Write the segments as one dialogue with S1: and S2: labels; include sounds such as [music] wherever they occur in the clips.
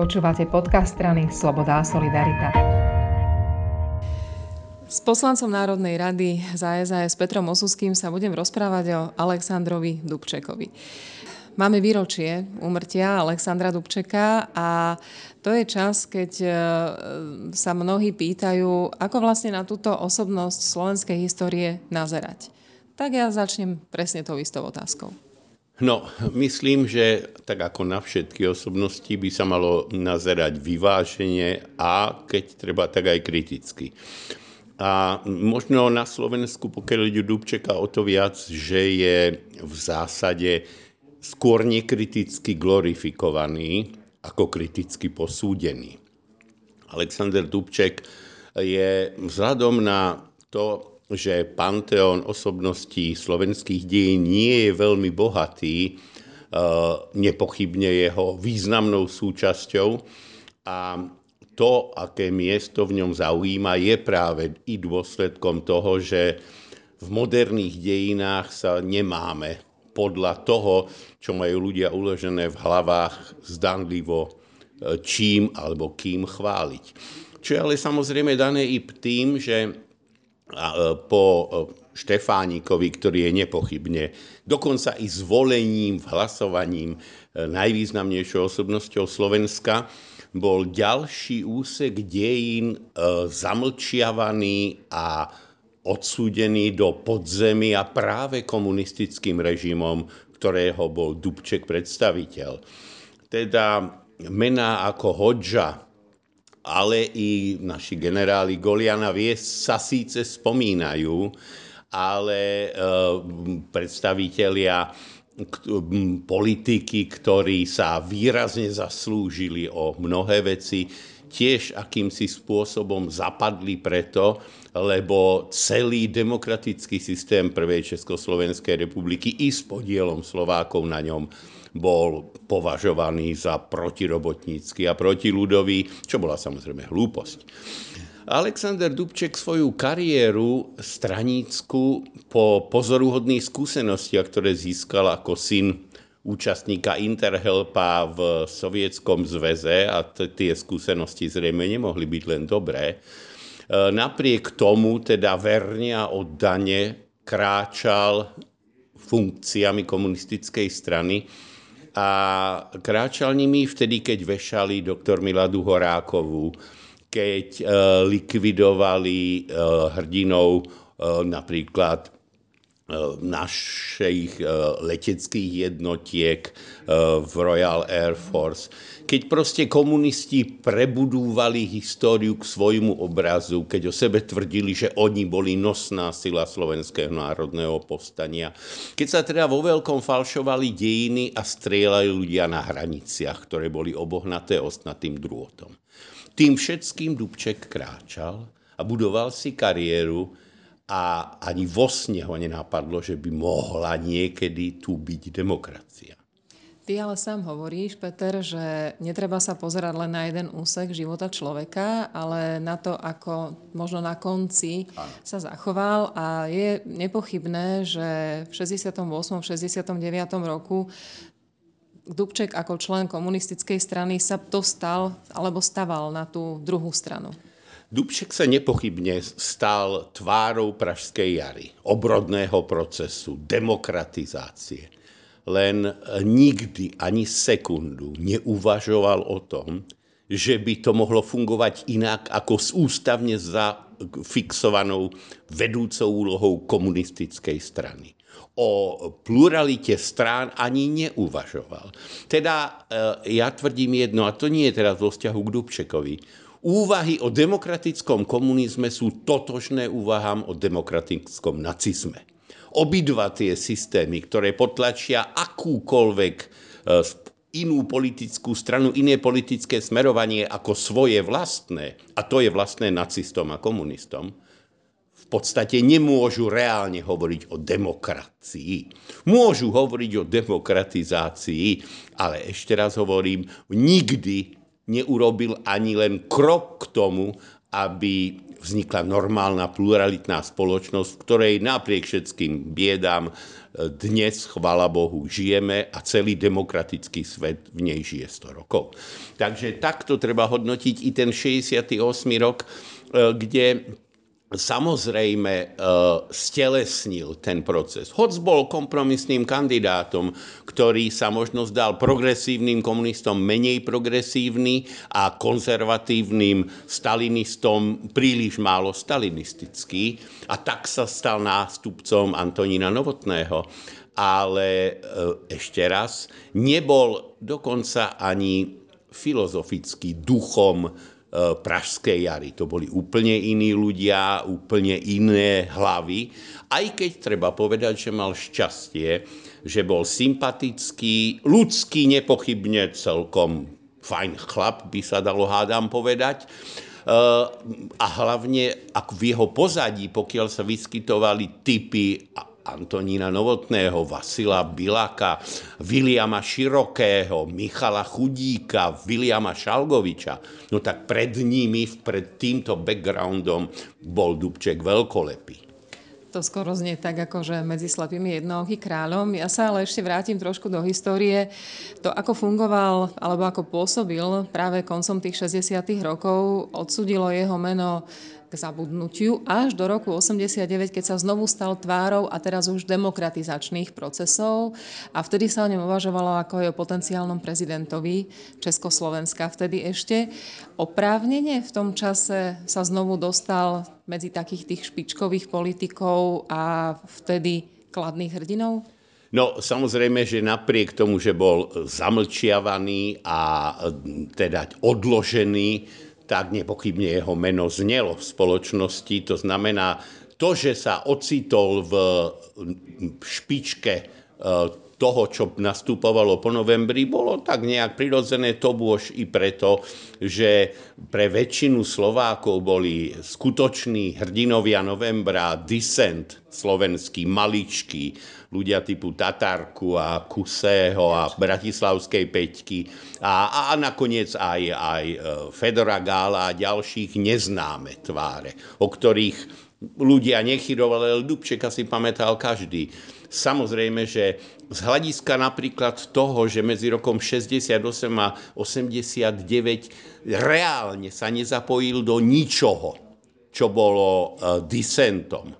S1: Počúvate podcast strany Sloboda a Solidarita. S poslancom Národnej rady za SAS Petrom Osuským sa budem rozprávať o Aleksandrovi Dubčekovi. Máme výročie úmrtia Alexandra Dubčeka a to je čas, keď e, sa mnohí pýtajú, ako vlastne na túto osobnosť slovenskej histórie nazerať. Tak ja začnem presne tou istou otázkou.
S2: No, myslím, že tak ako na všetky osobnosti by sa malo nazerať vyváženie a keď treba, tak aj kriticky. A možno na Slovensku, pokiaľ ide Dubčeka, o to viac, že je v zásade skôr nekriticky glorifikovaný ako kriticky posúdený. Alexander Dubček je vzhľadom na to, že panteón osobností slovenských dejín nie je veľmi bohatý, e, nepochybne jeho významnou súčasťou a to, aké miesto v ňom zaujíma, je práve i dôsledkom toho, že v moderných dejinách sa nemáme podľa toho, čo majú ľudia uložené v hlavách, zdanlivo e, čím alebo kým chváliť. Čo je ale samozrejme dané i tým, že po e, Štefánikovi, ktorý je nepochybne dokonca i zvolením, hlasovaním e, najvýznamnejšou osobnosťou Slovenska, bol ďalší úsek dejín zamlčiavaný a odsúdený do podzemia práve komunistickým režimom, ktorého bol Dubček predstaviteľ. Teda mená ako Hodža, ale i naši generáli Goliana sa síce spomínajú, ale e, predstavitelia politiky, ktorí sa výrazne zaslúžili o mnohé veci, tiež akýmsi spôsobom zapadli preto, lebo celý demokratický systém Prvej Československej republiky i s podielom Slovákov na ňom bol považovaný za protirobotnícky a protiludový, čo bola samozrejme hlúposť. Alexander Dubček svoju kariéru stranícku po pozoruhodných skúsenostiach, ktoré získal ako syn účastníka Interhelpa v Sovietskom zväze a tie skúsenosti zrejme nemohli byť len dobré. E, napriek tomu teda verne a oddane kráčal funkciami komunistickej strany a kráčal nimi vtedy, keď vešali doktor Miladu Horákovú, keď e, likvidovali e, hrdinou e, napríklad našich leteckých jednotiek v Royal Air Force. Keď proste komunisti prebudúvali históriu k svojmu obrazu, keď o sebe tvrdili, že oni boli nosná sila slovenského národného povstania. Keď sa teda vo veľkom falšovali dejiny a strieľali ľudia na hraniciach, ktoré boli obohnaté ostnatým drôtom. Tým všetkým Dubček kráčal a budoval si kariéru, a ani vo sne ho nenapadlo, že by mohla niekedy tu byť demokracia.
S1: Ty ale sám hovoríš, Peter, že netreba sa pozerať len na jeden úsek života človeka, ale na to, ako možno na konci sa zachoval. A je nepochybné, že v 68. 69. roku Dubček ako člen komunistickej strany sa dostal alebo staval na tú druhú stranu.
S2: Dubček sa nepochybne stal tvárou Pražskej jary, obrodného procesu, demokratizácie. Len nikdy ani sekundu neuvažoval o tom, že by to mohlo fungovať inak ako s ústavne zafixovanou vedúcou úlohou komunistickej strany. O pluralite strán ani neuvažoval. Teda e, ja tvrdím jedno, a to nie je teraz vo vzťahu k Dubčekovi, Úvahy o demokratickom komunizme sú totožné úvahám o demokratickom nacizme. Obidva tie systémy, ktoré potlačia akúkoľvek e, inú politickú stranu, iné politické smerovanie ako svoje vlastné, a to je vlastné nacistom a komunistom, v podstate nemôžu reálne hovoriť o demokracii. Môžu hovoriť o demokratizácii, ale ešte raz hovorím, nikdy neurobil ani len krok k tomu, aby vznikla normálna pluralitná spoločnosť, v ktorej napriek všetkým biedám e, dnes, chvala Bohu, žijeme a celý demokratický svet v nej žije 100 rokov. Takže takto treba hodnotiť i ten 68. rok, e, kde samozrejme e, stelesnil ten proces. Hoc bol kompromisným kandidátom, ktorý sa možno zdal progresívnym komunistom menej progresívny a konzervatívnym stalinistom príliš málo stalinistický a tak sa stal nástupcom Antonína Novotného. Ale e, ešte raz, nebol dokonca ani filozofický duchom Eh, Pražskej jary. To boli úplne iní ľudia, úplne iné hlavy. Aj keď treba povedať, že mal šťastie, že bol sympatický, ľudský nepochybne celkom fajn chlap, by sa dalo hádam povedať. Eh, a hlavne ak v jeho pozadí, pokiaľ sa vyskytovali typy Antonína Novotného, Vasila Bilaka, Viliama Širokého, Michala Chudíka, Viliama Šalgoviča, no tak pred nimi, pred týmto backgroundom bol Dubček veľkolepý.
S1: To skoro znie tak, ako že medzi slepými jednohý kráľom. Ja sa ale ešte vrátim trošku do histórie. To, ako fungoval alebo ako pôsobil práve koncom tých 60. rokov, odsudilo jeho meno k zabudnutiu až do roku 89, keď sa znovu stal tvárou a teraz už demokratizačných procesov a vtedy sa o ňom uvažovalo ako aj o potenciálnom prezidentovi Československa. Vtedy ešte oprávnene v tom čase sa znovu dostal medzi takých tých špičkových politikov a vtedy kladných hrdinov?
S2: No samozrejme, že napriek tomu, že bol zamlčiavaný a teda odložený, tak nepochybne jeho meno znelo v spoločnosti. To znamená, to, že sa ocitol v špičke toho, čo nastupovalo po novembri, bolo tak nejak prirodzené to bôž i preto, že pre väčšinu Slovákov boli skutoční hrdinovia novembra, disent slovenský, maličký, ľudia typu Tatarku a Kusého a Bratislavskej Peťky a, a nakoniec aj, aj e, Fedora Gála a ďalších neznáme tváre, o ktorých ľudia nechyrovali, ale Dubčeka si pamätal každý. Samozrejme, že z hľadiska napríklad toho, že medzi rokom 68 a 89 reálne sa nezapojil do ničoho, čo bolo uh, disentom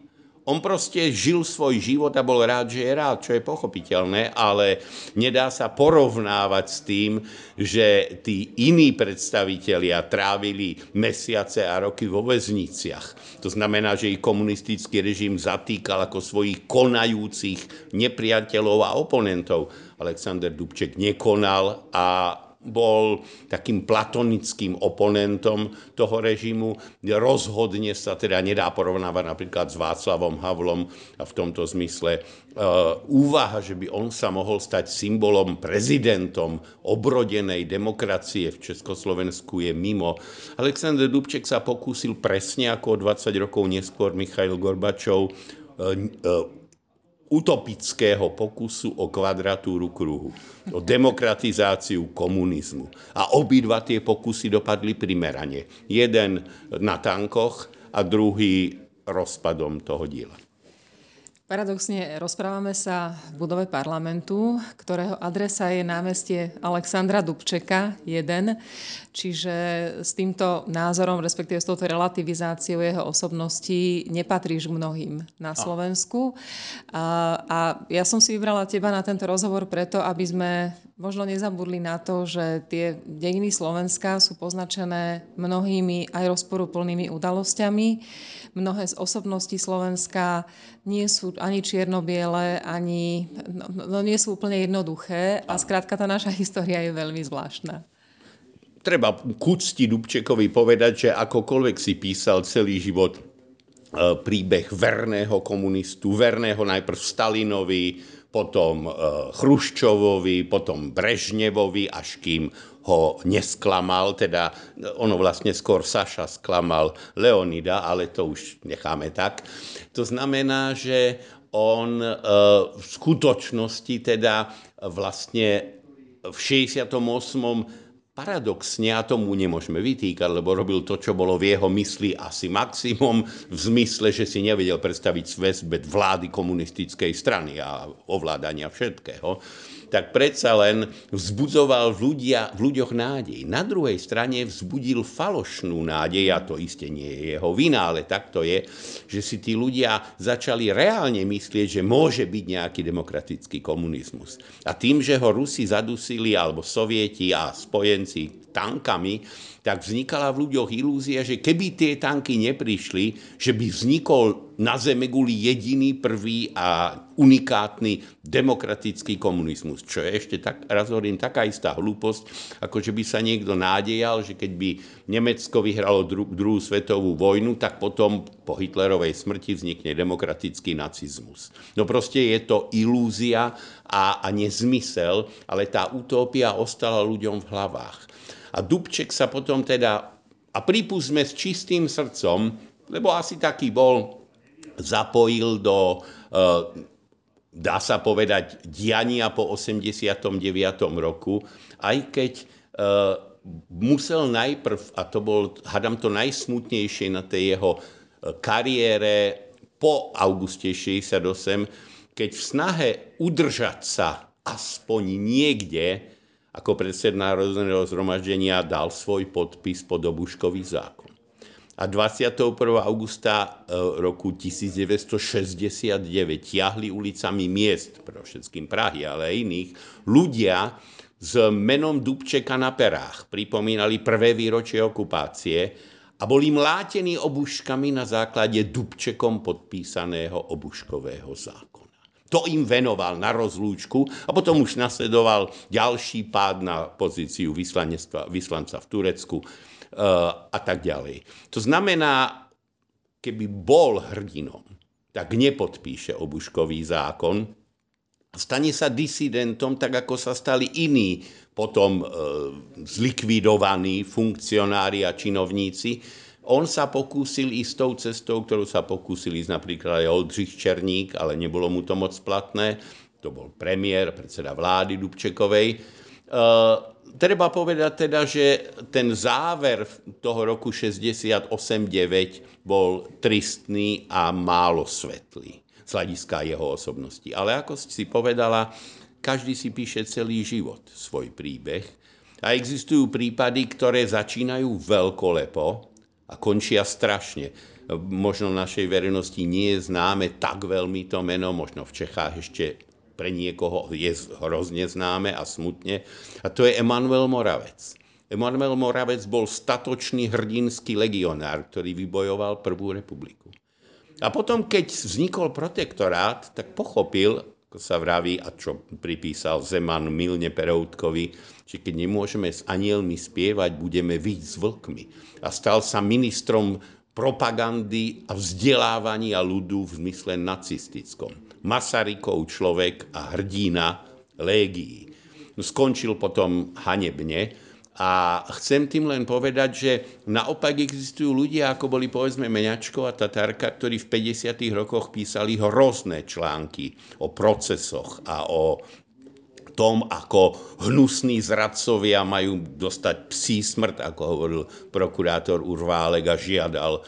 S2: on proste žil svoj život a bol rád, že je rád, čo je pochopiteľné, ale nedá sa porovnávať s tým, že tí iní predstavitelia trávili mesiace a roky vo väzniciach. To znamená, že ich komunistický režim zatýkal ako svojich konajúcich nepriateľov a oponentov. Alexander Dubček nekonal a bol takým platonickým oponentom toho režimu. Rozhodne sa teda nedá porovnávať napríklad s Václavom Havlom a v tomto zmysle uh, úvaha, že by on sa mohol stať symbolom, prezidentom obrodenej demokracie v Československu je mimo. Alexander Dubček sa pokúsil presne ako 20 rokov neskôr Michail Gorbačov uh, uh, utopického pokusu o kvadratúru kruhu, o demokratizáciu komunizmu. A obidva tie pokusy dopadli primerane. Jeden na tankoch a druhý rozpadom toho diela.
S1: Paradoxne rozprávame sa v budove parlamentu, ktorého adresa je námestie Alexandra Dubčeka 1, čiže s týmto názorom, respektíve s touto relativizáciou jeho osobnosti nepatríš mnohým na Slovensku. A, a ja som si vybrala teba na tento rozhovor preto, aby sme možno nezabudli na to, že tie dejiny Slovenska sú poznačené mnohými aj rozporuplnými udalosťami. Mnohé z osobností Slovenska nie sú ani čierno-biele, ani no, no, nie sú úplne jednoduché. A skrátka tá naša [laughs] história je veľmi zvláštna.
S2: Treba k úcti Dubčekovi povedať, že akokoľvek si písal celý život príbeh verného komunistu, verného najprv Stalinovi, potom e, Chruščovovi, potom Brežnevovi, až kým ho nesklamal, teda ono vlastne skôr Saša sklamal Leonida, ale to už necháme tak. To znamená, že on e, v skutočnosti teda vlastne v 68 paradoxne, a tomu nemôžeme vytýkať, lebo robil to, čo bolo v jeho mysli asi maximum, v zmysle, že si nevedel predstaviť svet vlády komunistickej strany a ovládania všetkého tak predsa len vzbudzoval v, ľudia, v ľuďoch nádej. Na druhej strane vzbudil falošnú nádej, a to iste nie je jeho vina, ale tak to je, že si tí ľudia začali reálne myslieť, že môže byť nejaký demokratický komunizmus. A tým, že ho Rusi zadusili, alebo Sovieti a spojenci See. Tankami, tak vznikala v ľuďoch ilúzia, že keby tie tanky neprišli, že by vznikol na Zemeguli jediný, prvý a unikátny demokratický komunizmus. Čo je ešte tak, raz hovorím, taká istá hlúposť, ako že by sa niekto nádejal, že keď by Nemecko vyhralo dru, druhú svetovú vojnu, tak potom po Hitlerovej smrti vznikne demokratický nacizmus. No proste je to ilúzia a, a nezmysel, ale tá utópia ostala ľuďom v hlavách. A Dubček sa potom teda, a pripustme s čistým srdcom, lebo asi taký bol, zapojil do, uh, dá sa povedať, diania po 89. roku, aj keď uh, musel najprv, a to bol, hadam to najsmutnejšie na tej jeho e, kariére po auguste 68, keď v snahe udržať sa aspoň niekde ako predsed Národného zhromaždenia dal svoj podpis pod Obuškový zákon. A 21. augusta e, roku 1969 ťahli ulicami miest, pre všetkým Prahy, ale aj iných, ľudia s menom Dubčeka na perách. Pripomínali prvé výročie okupácie a boli mlátení obuškami na základe Dubčekom podpísaného obuškového zákona. To im venoval na rozlúčku a potom už nasledoval ďalší pád na pozíciu vyslanca v Turecku uh, a tak ďalej. To znamená, keby bol hrdinom, tak nepodpíše obuškový zákon, stane sa disidentom, tak ako sa stali iní potom uh, zlikvidovaní funkcionári a činovníci, on sa pokúsil ísť tou cestou, ktorú sa pokúsil ísť napríklad aj Oldřich Černík, ale nebolo mu to moc platné. To bol premiér, predseda vlády Dubčekovej. Uh, treba povedať teda, že ten záver toho roku 68-9 bol tristný a málo svetlý z hľadiska jeho osobnosti. Ale ako si povedala, každý si píše celý život svoj príbeh. A existujú prípady, ktoré začínajú veľkolepo, a končia strašne. Možno v našej verejnosti nie je známe tak veľmi to meno, možno v Čechách ešte pre niekoho je hrozne známe a smutne. A to je Emanuel Moravec. Emanuel Moravec bol statočný hrdinský legionár, ktorý vybojoval Prvú republiku. A potom, keď vznikol protektorát, tak pochopil, ako sa vraví, a čo pripísal Zeman Milne Peroutkovi, že keď nemôžeme s anielmi spievať, budeme vyť s vlkmi. A stal sa ministrom propagandy a vzdelávania ľudu v zmysle nacistickom. Masarykov človek a hrdina légií. Skončil potom hanebne a chcem tým len povedať, že naopak existujú ľudia, ako boli povedzme Meňačko a Tatarka, ktorí v 50. rokoch písali hrozné články o procesoch a o tom, ako hnusní zradcovia majú dostať psí smrť, ako hovoril prokurátor Urválek a žiadal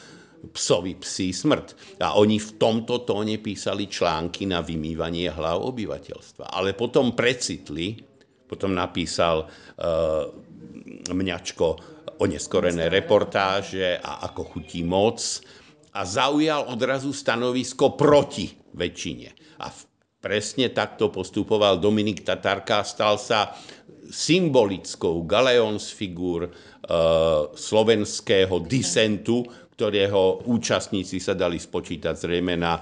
S2: psovi psí smrť. A oni v tomto tóne písali články na vymývanie hlav obyvateľstva. Ale potom precitli, potom napísal uh, Mňačko oneskorené reportáže a ako chutí moc a zaujal odrazu stanovisko proti väčšine. A presne takto postupoval Dominik Tatarka, stal sa symbolickou galeons figur e, slovenského disentu, ktorého účastníci sa dali spočítať zrejme na e,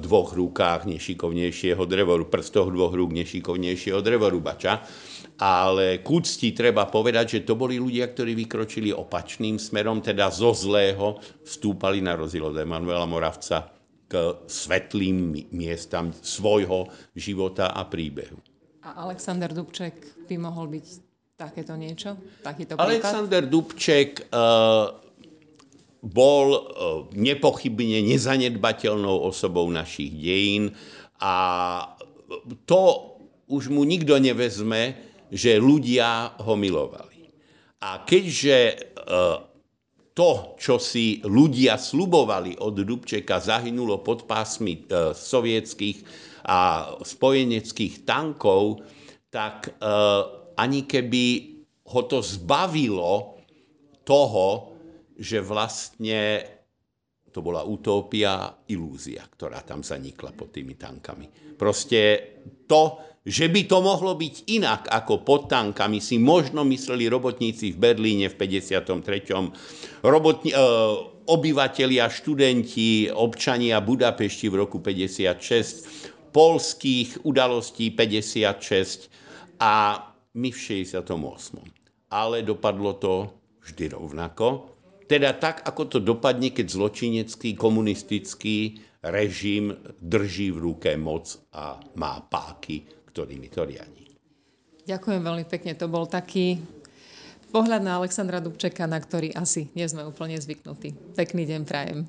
S2: dvoch rukách nešikovnejšieho drevoru, prstoch dvoch rúk nešikovnejšieho drevorubača. Ale k úcti treba povedať, že to boli ľudia, ktorí vykročili opačným smerom, teda zo zlého vstúpali na rozdiel od Emanuela Moravca k svetlým miestam svojho života a príbehu.
S1: A Alexander Dubček by mohol byť takéto niečo? Takýto
S2: prípad? Alexander Dubček uh, bol uh, nepochybne nezanedbateľnou osobou našich dejín a to už mu nikto nevezme, že ľudia ho milovali. A keďže e, to, čo si ľudia slubovali od Dubčeka, zahynulo pod pásmi e, sovietských a spojeneckých tankov, tak e, ani keby ho to zbavilo toho, že vlastne to bola utópia, ilúzia, ktorá tam zanikla pod tými tankami. Proste to, že by to mohlo byť inak ako pod tankami, si možno mysleli robotníci v Berlíne v 53. Robotni, e, obyvatelia, študenti, občania Budapešti v roku 56, polských udalostí 56 a my v 68. Ale dopadlo to vždy rovnako teda tak, ako to dopadne, keď zločinecký komunistický režim drží v ruke moc a má páky, ktorými to riadi.
S1: Ďakujem veľmi pekne. To bol taký pohľad na Alexandra Dubčeka, na ktorý asi nie sme úplne zvyknutí. Pekný deň prajem.